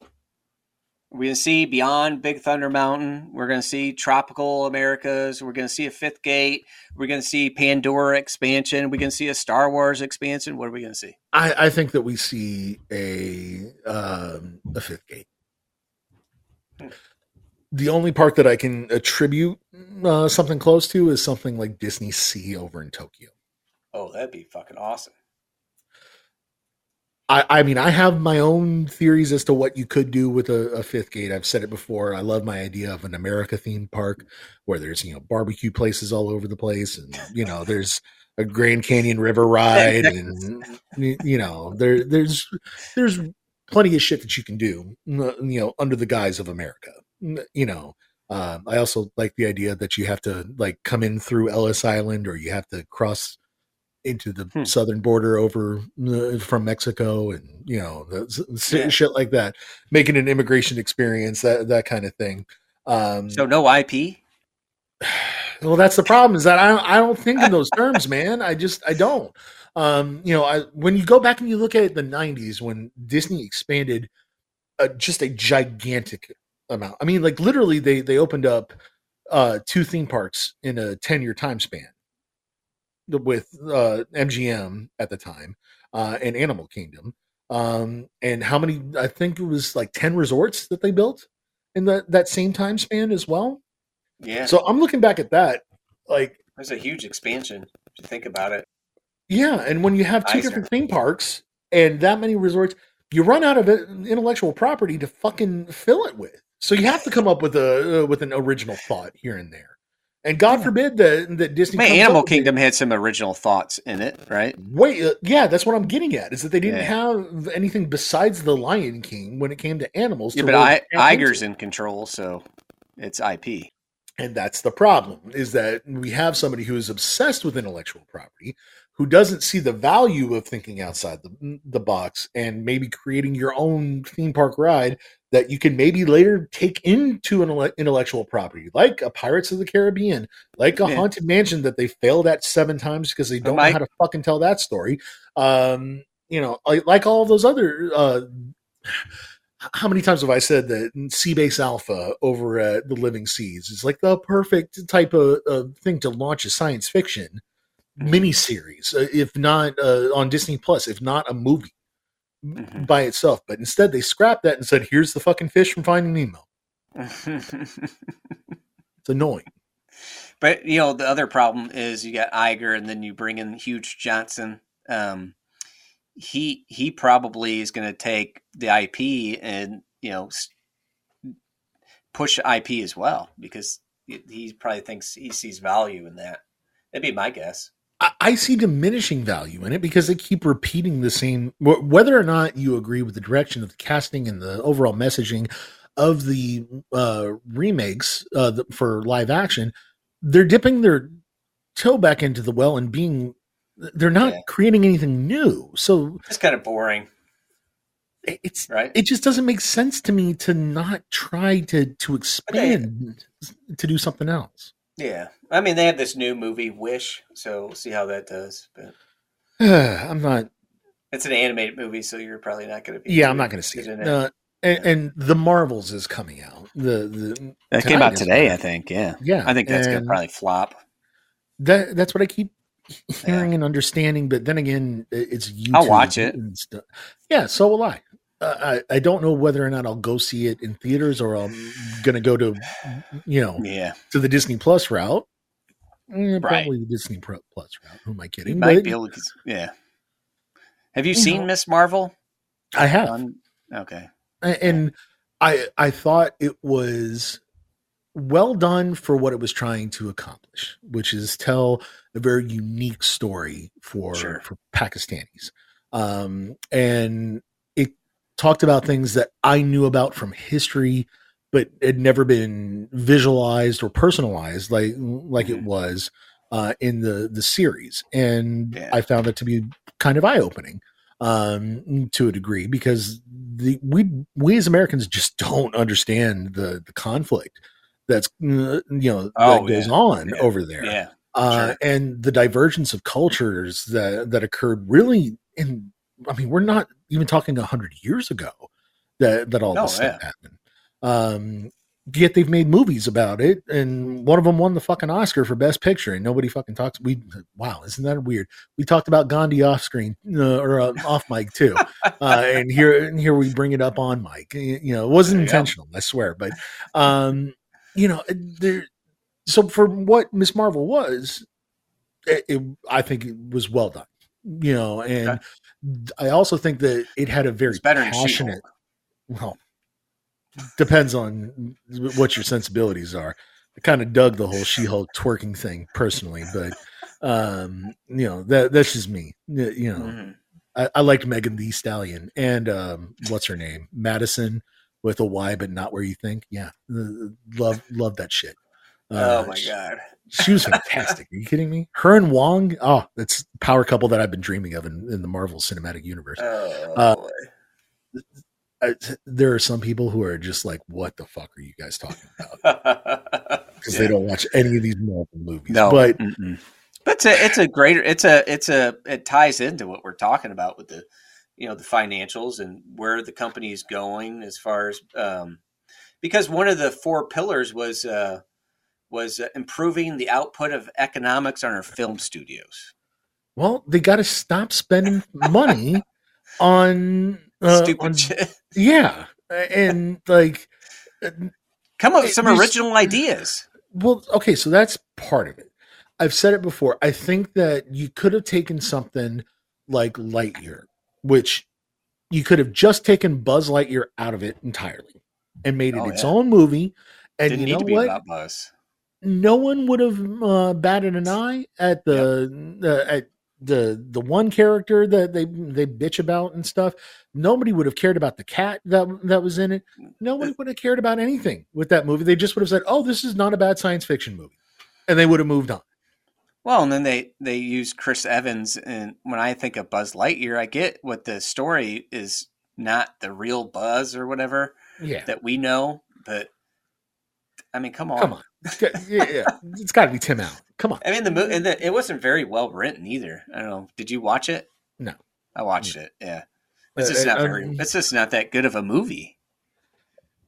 We're going to see beyond Big Thunder Mountain. We're going to see tropical Americas. We're going to see a fifth gate. We're going to see Pandora expansion. We're going to see a Star Wars expansion. What are we going to see? i i think that we see a um a fifth gate Hmm. The only park that i can attribute uh, something close to is something like disney sea over in tokyo Oh, that'd be fucking awesome. I, I mean, I have my own theories as to what you could do with a, a fifth gate. I've said it before. I love my idea of an America themed park where there's, you know, barbecue places all over the place and, you know, there's a Grand Canyon River ride and, you know, there, there's, there's plenty of shit that you can do, you know, under the guise of America, you know. Um, I also like the idea that you have to like come in through Ellis Island or you have to cross into the Hmm. southern border over uh, from Mexico and you know Yeah. shit like that, making an immigration experience that that kind of thing. Um, So no IP. well, that's the problem is that I I don't think in those terms, man. I just I don't. Um, you know, I when you go back and you look at the '90s when Disney expanded uh, just a gigantic amount. I mean, like literally, they they opened up uh, two theme parks in a ten year time span with uh, MGM at the time uh, and Animal Kingdom. Um, and how many? I think it was like ten resorts that they built in that that same time span as well. Yeah. So I'm looking back at that, like, There's a huge expansion. If you think about it. yeah. And when you have two Nicer. different theme parks and that many resorts, you run out of intellectual property to fucking fill it with. So you have to come up with a uh, with an original thought here and there. And God forbid that that Disney. Man, comes Animal Kingdom had some original thoughts in it, right? Wait, uh, yeah, that's what I'm getting at. Is that they didn't Yeah. have anything besides the Lion King when it came to animals. Yeah, to but I. Iger's in control, so it's IP. And that's the problem is that we have somebody who is obsessed with intellectual property who doesn't see the value of thinking outside the, the box and maybe creating your own theme park ride that you can maybe later take into an intellectual property like a Pirates of the Caribbean, like a Yeah. Haunted Mansion that they failed at seven times because they don't know how to fucking tell that story. Um, you know, like, like all those other uh, how many times have I said that Seabase Alpha over at the Living Seas is like the perfect type of, of thing to launch a science fiction miniseries, uh, if not uh, on Disney Plus, if not a movie Mhm. by itself. But instead, they scrapped that and said, "Here's the fucking fish from Finding Nemo." It's annoying. but you know, the other problem is you got Iger, and then you bring in Hugh Johnston. Um, he he probably is going to take the IP and you know push IP as well because he, he probably thinks he sees value in that. That'd be my guess. I, see diminishing value in it because they keep repeating the same. Whether or not you agree with the direction of the casting and the overall messaging of the uh, remakes uh, for live action, they're dipping their toe back into the well and being. They're not Yeah. creating anything new, so It's kind of boring, it's right? it just doesn't make sense to me to not try to to expand to do something else. Yeah, I mean they have this new movie Wish, so we'll see how that does. But I'm not it's an animated movie, so you're probably not going to be. Yeah, I'm not going to see interested it. Uh, and, and the Marvels is coming out. The the That came out today, I think. Yeah, Yeah, I think that's going to probably flop. That that's what I keep hearing and understanding. But then again, it's YouTube. I'll watch it. and stuff. Yeah, so will I. I I don't know whether or not I'll go see it in theaters or I'm going to go to you know Yeah, to the Disney Plus route. Eh, Right. Probably the Disney Plus route. Who am I you kidding? might But be able to. Yeah. Have you You seen. Miss Marvel? I have. On, okay. And I I thought it was well done for what it was trying to accomplish, which is tell a very unique story for Sure. for Pakistanis. Um, and talked about things that I knew about from history, but had never been visualized or personalized like like it Mhm. was uh, in the the series. And Yeah. I found that to be kind of eye opening um, to a degree because the we we as Americans just don't understand the the conflict that's uh, you know Oh, that goes yeah. on Yeah. over there Yeah. uh, Sure. and the divergence of cultures that that occurred really in I mean we're not even talking a hundred years ago that that all Oh, this stuff happened. Um, yet they've made movies about it, and one of them won the fucking Oscar for Best Picture, and nobody fucking talks. We wow, isn't that weird? We talked about Gandhi off screen uh, or uh, off mic too, uh, and here and here we bring it up on mic. You know, it wasn't you go. intentional, I swear, but um, you know, there. So for what Miss Marvel was, it, it, I think it was well done. You know, and Okay. I also think that it had a very passionate. Well, depends on what your sensibilities are. I kind of dug the whole She-Hulk twerking thing personally, but um, you know that that's just me. You know, Mhm. I, I liked Megan Thee Stallion and um, what's her name, Madison with a Y, but not where you think. Yeah, love love that shit. Uh, oh my god. she was fantastic. Are you kidding me? Her and Wong, oh, that's the power couple that I've been dreaming of in, in the Marvel Cinematic Universe. Oh Uh, boy. I, there are some people who are just like, "What the fuck are you guys talking about?" Because they don't watch any of these Marvel movies. No, but mm-mm. but it's a it's a greater it's a it's a it ties into what we're talking about with the you know the financials and where the company is going as far as um, because one of the four pillars was uh, was uh, improving the output of economics on our film studios. well, they got to stop spending money on uh, Stupid on- shit. yeah, and like, Come up with some original ideas. well, okay, so that's part of it. I've said it before. I think that you could have taken something like Lightyear, which you could have just taken Buzz Lightyear out of it entirely and made it Oh, its yeah. own movie. And Didn't you need know to be what? No one would have uh, batted an eye at the uh, at the the one character that they they bitch about and stuff. Nobody would have cared about the cat that that was in it. Nobody would have cared about anything with that movie. They just would have said, "Oh, this is not a bad science fiction movie," and they would have moved on. Well, and then they they use Chris Evans, and when I think of Buzz Lightyear, I get what the story is not the real Buzz or whatever Yeah, that we know, but I mean, come on. come on. Yeah, yeah. it's got to be Tim Allen. Come on. I mean, the movie it wasn't very well written either. I don't know. Did you watch it? No. I watched it. Yeah, it's Uh, just not uh, very. It's just not that good of a movie.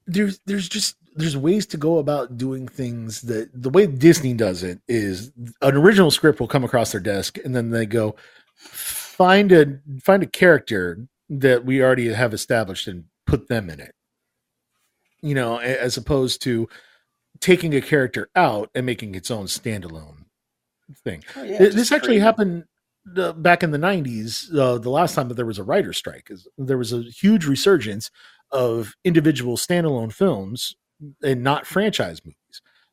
there's there's just there's ways to go about doing things that the way Disney does it is an original script will come across their desk and then they go find a find a character that we already have established and put them in it. You know, as opposed to taking a character out and making its own standalone thing. Oh, yeah, Th- this actually happened uh, back in the 90s, uh, the last time that there was a writer strike, is there was a huge resurgence of individual standalone films and not franchise movies.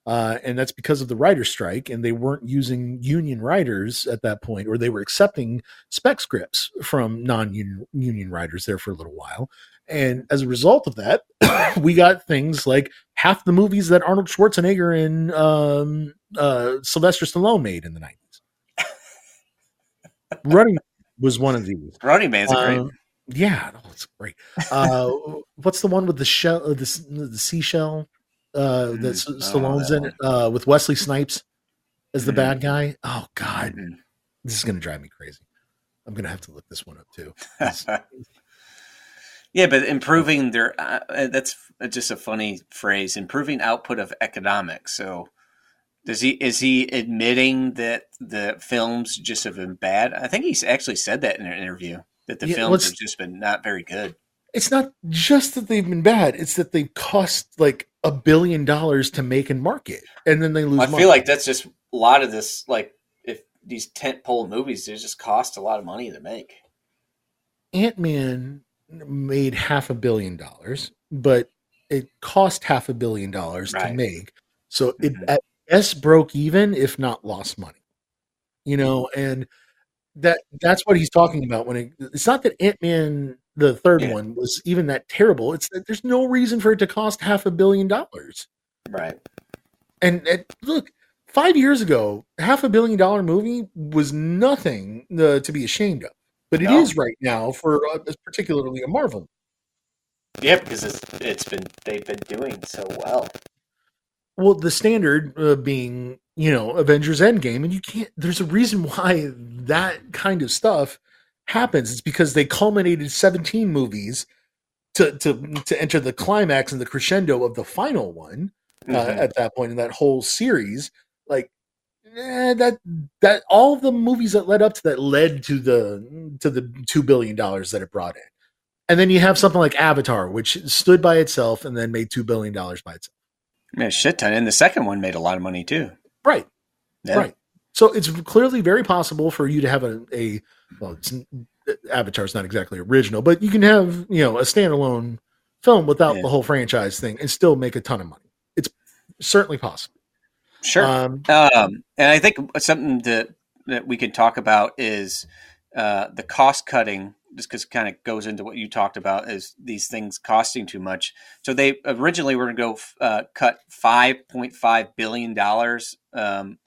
Uh, and that's because of the writer strike, and they weren't using union writers at that point, or they were accepting spec scripts from non-union union writers there for a little while. And as a result of that, we got things like half the movies that Arnold Schwarzenegger and um, uh, Sylvester Stallone made in the nineties. Running was one of these. Running Man's a great. Uh, yeah, it's great. Uh, what's the one with the shell, uh, the, the seashell uh, that S- Mm, oh, Stallone's that in uh, with Wesley Snipes as the Mm. bad guy? Oh God, Mhm. this is gonna drive me crazy. I'm gonna have to look this one up too. yeah, but improving their uh, uh, that's just a funny phrase. Improving output of economics. So does he is he admitting that the films just have been bad? I think he's actually said that in an interview that the Yeah, films have just been not very good. It's not just that they've been bad; it's that they've cost like a billion dollars to make and market, and then they lose. I money. feel like that's just a lot of this. Like if these tent pole movies, they just cost a lot of money to make. Ant Man made half a billion dollars, but it cost half a billion dollars to make. So it Mhm. at best broke even, if not lost money. You know, and that that's what he's talking about when it, it's not that Ant Man the third Yeah. one was even that terrible. It's that there's no reason for it to cost half a billion dollars. Right. And, and look, five years ago, half a billion dollar movie was nothing uh, to be ashamed of. But it is No. right now for uh, particularly a Marvel. Yeah, because it's, it's been they've been doing so well. Well, the standard uh, being, you know, Avengers Endgame, and you can't. There's a reason why that kind of stuff happens. It's because they culminated 17 movies to to to enter the climax and the crescendo of the final one. uh, Mhm. at that point in that whole series. Like eh, that that all the movies that led up to that led to the to the two billion dollars that it brought in. And then you have something like Avatar, which stood by itself and then made two billion dollars by itself. Yeah, shit ton. And the second one made a lot of money too. Right. Yeah. Right. So it's clearly very possible for you to have a, a well, it's, Avatar's not exactly original, but you can have you know a standalone film without Yeah. the whole franchise thing and still make a ton of money. It's certainly possible. Sure. Um, Um, and I think something that that we can talk about is uh, the cost cutting, just because it kind of goes into what you talked about, is these things costing too much. So they originally were going to go uh, cut five point five billion dollars um,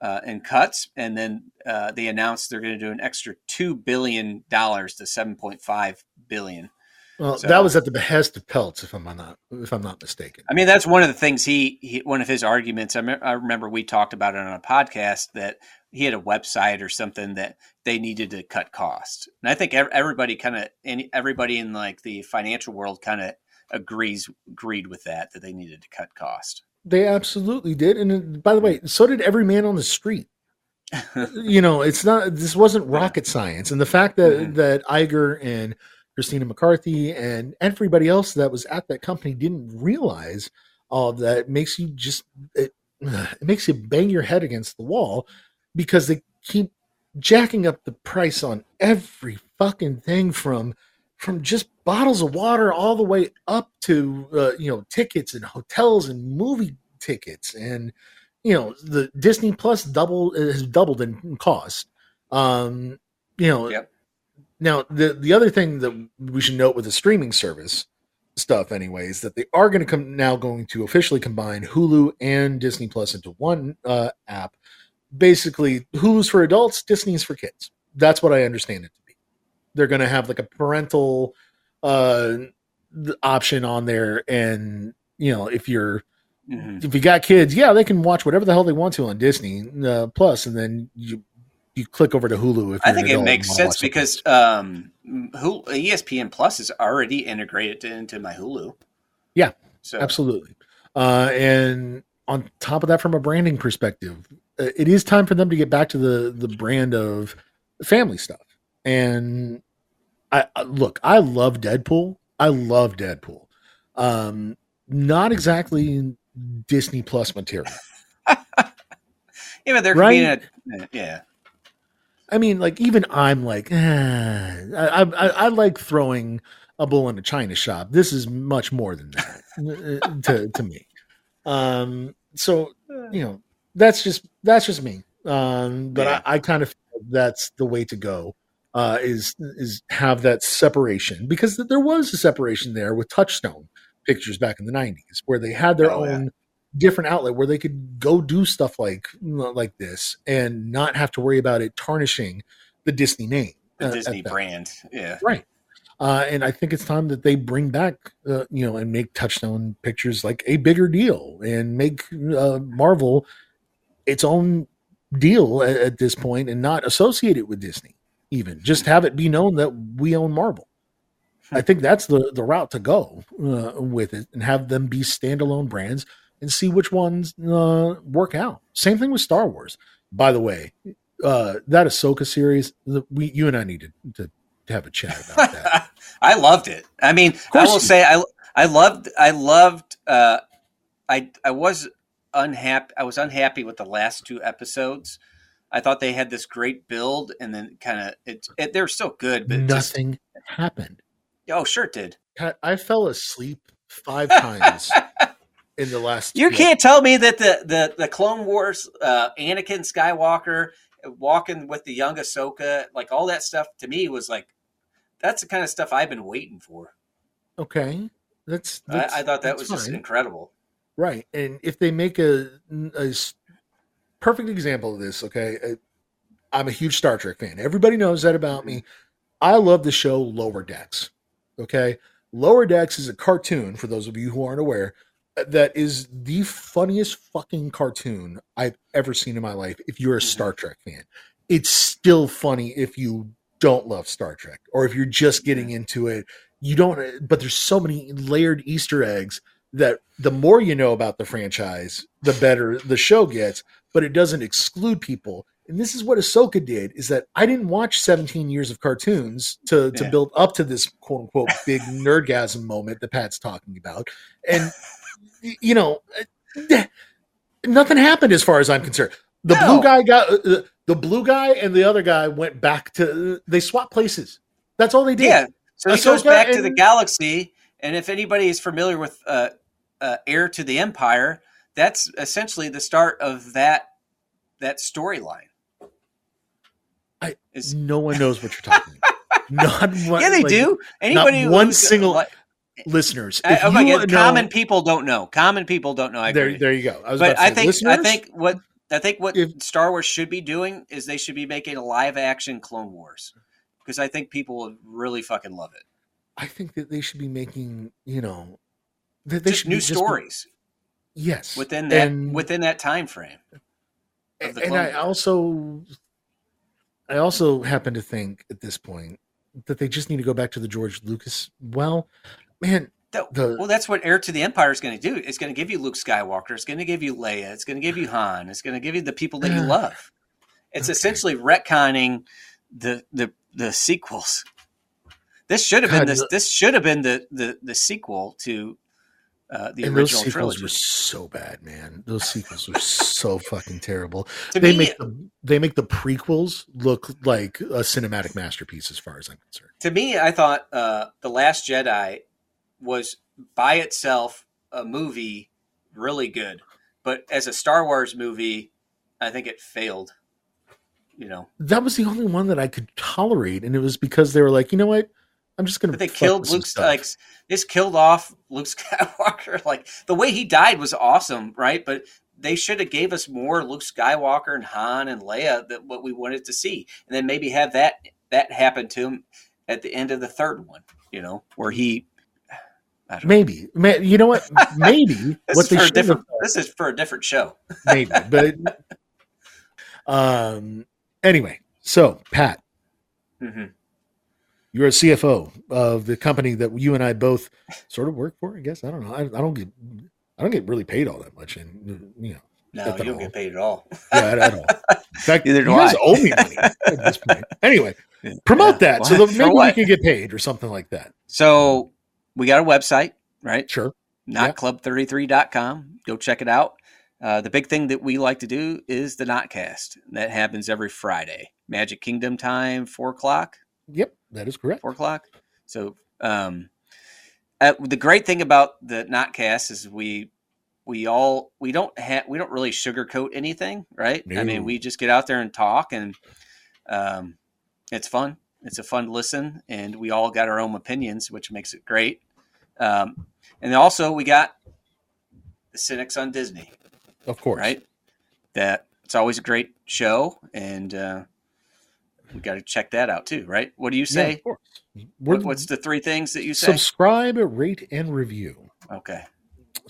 uh, in cuts, and then uh, they announced they're going to do an extra two billion dollars to seven point five billion. Well, So- that was at the behest of Peltz, if I'm not if I'm not mistaken. I mean, that's one of the things he, he one of his arguments. I, me- I remember we talked about it on a podcast that he had a website or something that they needed to cut costs, and I think everybody kind of everybody in like the financial world kind of agrees agreed with that that they needed to cut cost. They absolutely did, and by the way, so did every man on the street. you know, it's not this wasn't rocket science, and the fact that Mhm. that Iger and Christina McCarthy and everybody else that was at that company didn't realize all of that makes you just it, it makes you bang your head against the wall because they keep jacking up the price on every fucking thing from from just bottles of water all the way up to uh, you know tickets and hotels and movie tickets and you know the Disney Plus double has doubled in cost. Um, you know, Yep. now the the other thing that we should note with the streaming service stuff, anyways, that they are going to come now going to officially combine Hulu and Disney Plus into one uh, app. Basically, Hulu's for adults, Disney's for kids. That's what I understand it. They're going to have like a parental uh, option on there, and you know if you're Mhm. if you got kids, yeah, they can watch whatever the hell they want to on Disney uh, Plus, and then you you click over to Hulu. If I think it makes sense because um, who ESPN Plus is already integrated into my Hulu. Yeah, so absolutely, uh, and on top of that, from a branding perspective, uh, it is time for them to get back to the the brand of family stuff. And I, I look, I love Deadpool. I love Deadpool. Um, not exactly Disney Plus material. Yeah, could Right? a yeah. I mean, like even I'm like, eh, I, I I like throwing a bull in a china shop. This is much more than that uh, to to me. Um, so you know, that's just that's just me. Um, but Yeah. I, I kind of feel that's the way to go. Uh, is is have that separation because there was a separation there with Touchstone Pictures back in the '90s, where they had their Oh, yeah. own different outlet where they could go do stuff like like this and not have to worry about it tarnishing the Disney name, The uh, Disney brand. Yeah. right uh, and i think it's time that they bring back uh, you know and make touchstone pictures like a bigger deal and make uh, marvel its own deal at, at this point and not associate it with disney even just have it be known that we own marvel. I think that's the the route to go uh, with it and have them be standalone brands and see which ones uh, work out. Same thing with star wars. By the way uh, that ahsoka series we you and i need to, to, to have a chat about that. I loved it. I mean, I will say I I loved I loved uh I I was unhappy I was unhappy with the last two episodes. I thought they had this great build and then kind of it, it they're still good but it just nothing happened. oh sure it did. I fell asleep five times in the last. You like, can't tell me that the the the Clone Wars uh Anakin Skywalker walking with the young Ahsoka like all that stuff to me was like that's the kind of stuff I've been waiting for. Okay, that's. that's I, I thought that was just incredible. right. And if they make a, a perfect example of this, okay, uh, I'm a huge Star Trek fan. Everybody knows that about me. I love the show Lower Decks. Okay, Lower Decks is a cartoon for those of you who aren't aware. uh, That is the funniest fucking cartoon I've ever seen in my life. If you're a Mhm. Star Trek fan, it's still funny if you don't love Star Trek or if you're just getting into it. You don't, but there's so many layered Easter eggs that the more you know about the franchise, the better the show gets. But it doesn't exclude people. And this is what Ahsoka did: is that I didn't watch 17 years of cartoons to to Yeah. build up to this quote unquote big nerdgasm moment that Pat's talking about, and you know, eh, nothing happened as far as I'm concerned. The No. blue guy got uh, uh, the blue guy and the other guy went back to they swapped places. That's all they did. Yeah. So he goes Ahsoka back to the galaxy, and if anybody is familiar with uh, uh, Heir to the Empire, that's essentially the start of that that storyline. I- Is- No one knows what you're talking about. Not one, yeah, they like, do. Anybody one uh, single- like- listeners. I- If oh know- common people don't know. Common people don't know. I there, agree. there you go. I was but I think I think what I think what If- Star Wars should be doing is they should be making a live action Clone Wars because I think people would really fucking love it. I think that they should be making, you know, that they Just should new be- stories yes, within that And- within that time frame. of the and I also, I also happen to think at this point that they just need to go back to the George Lucas. Well, man, That- the- well, that's what Heir to the Empire is going to do. It's going to give you Luke Skywalker. It's going to give you Leia. It's going to give you Han. It's going to give you the people that you ah, love. It's Okay. essentially retconning the the the sequels. This should have God, been this. This should have been the the the sequel to uh, the and those sequels trilogy. were so bad, man. Those sequels were so fucking terrible. to they me, make the they make the prequels look like a cinematic masterpiece, as far as I'm concerned. to me, I thought uh, the Last Jedi was by itself a movie really good, but as a Star Wars movie, I think it failed. You know, That was the only one that I could tolerate, and it was because they were like, you know what, I'm just gonna. But they killed Luke. stuff." Like this killed off Luke Skywalker. Like the way he died was awesome, right? But they should have gave us more Luke Skywalker and Han and Leia that what we wanted to see, and then maybe have that that happen to him at the end of the third one. You know, where he. Know. maybe, Ma- you know what? Maybe This what is they for a should have. This is for a different show. maybe, but um. Anyway, so Pat, hmm you're a CFO of the company that you and I both sort of work for. I guess I don't know. I, I don't get. I don't get really paid all that much, and you know, No, you don't all. get paid at all. yeah, at, at all. In fact, Neither you guys I. owe me money at this point. Anyway, promote Yeah. that so that maybe we can get paid or something like that. So we got a website, right? Sure. notclub33.com. Go check it out. Uh, the big thing that we like to do is the Notcast. That happens every Friday. Magic Kingdom time, four o'clock. Yep, that is correct. Four o'clock. So um, uh, the great thing about the Notcast is we we all we don't have we don't really sugarcoat anything, right? I mean, we just get out there and talk, and um, it's fun. It's a fun listen, and we all got our own opinions, which makes it great. Um, and also, we got the Cynics on Disney, Of course. right? That it's always a great show, and uh, we got to check that out too, right? What do you Yeah, say? of course. What, what's the three things that you say? subscribe, rate, and review. okay.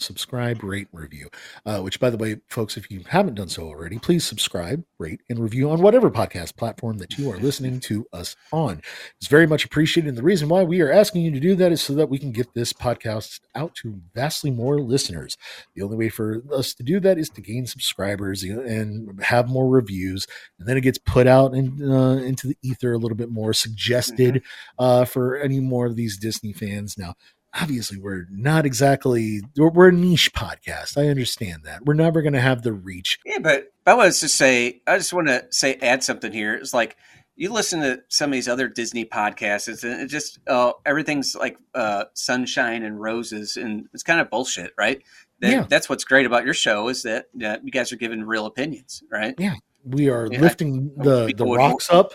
Subscribe, rate, review. Uh, which, by the way, folks, if you haven't done so already, please subscribe, rate, and review on whatever podcast platform that you are listening to us on. It's very much appreciated. And the reason why we are asking you to do that is so that we can get this podcast out to vastly more listeners. The only way for us to do that is to gain subscribers and have more reviews, and then it gets put out in, uh, into the ether a little bit more, suggested uh, for any more of these Disney fans. Now, obviously we're not exactly we're, we're a niche podcast i understand that we're never going to have the reach Yeah, but I was just say, I just want to say, add something here. It's like you listen to some of these other Disney podcasts, it's, it just uh, everything's like uh, sunshine and roses, and it's kind of bullshit, right? That, Yeah. That's what's great about your show is that uh, you guys are giving real opinions, right? Yeah we are Yeah, lifting the the rocks up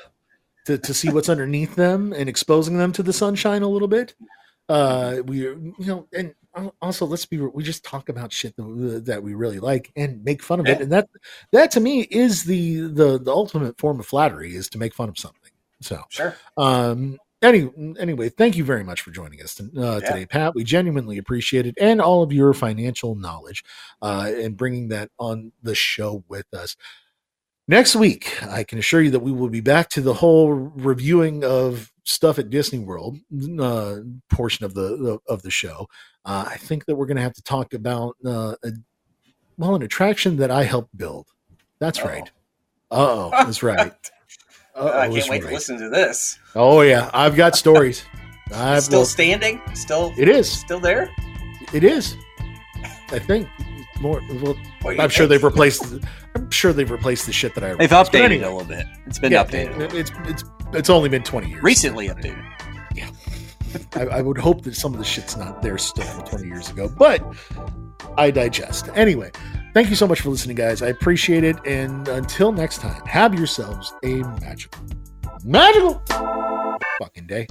to, to see what's underneath them and exposing them to the sunshine a little bit uh we you know and also let's be we just talk about shit that, that we really like and make fun of it and that that to me is the the the ultimate form of flattery is to make fun of something so Sure. Um. Any, anyway, thank you very much for joining us uh, Yeah. today, Pat. We genuinely appreciate it and all of your financial knowledge uh, and bringing that on the show with us. Next week, I can assure you that we will be back to the whole reviewing of stuff at Disney World uh, portion of the of the show. Uh, I think that we're going to have to talk about uh, a, well an attraction that I helped build. That's Uh-oh. right. Oh, that's right. Uh-oh, I can't wait to listen to this. Oh yeah, I've got stories. I've Still well, standing? Still? it is. Still there? It is. I think more. Well, What I'm sure they've replaced. I'm sure they've replaced the shit that I. They've replaced. Updated anyway, a little bit. It's been yeah, updated. It's it's it's only been 20 years. Recently updated. I, I would hope that some of the shit's not there still from 20 years ago, but I digest. Anyway, thank you so much for listening, guys. I appreciate it. And until next time, have yourselves a magical, magical fucking day.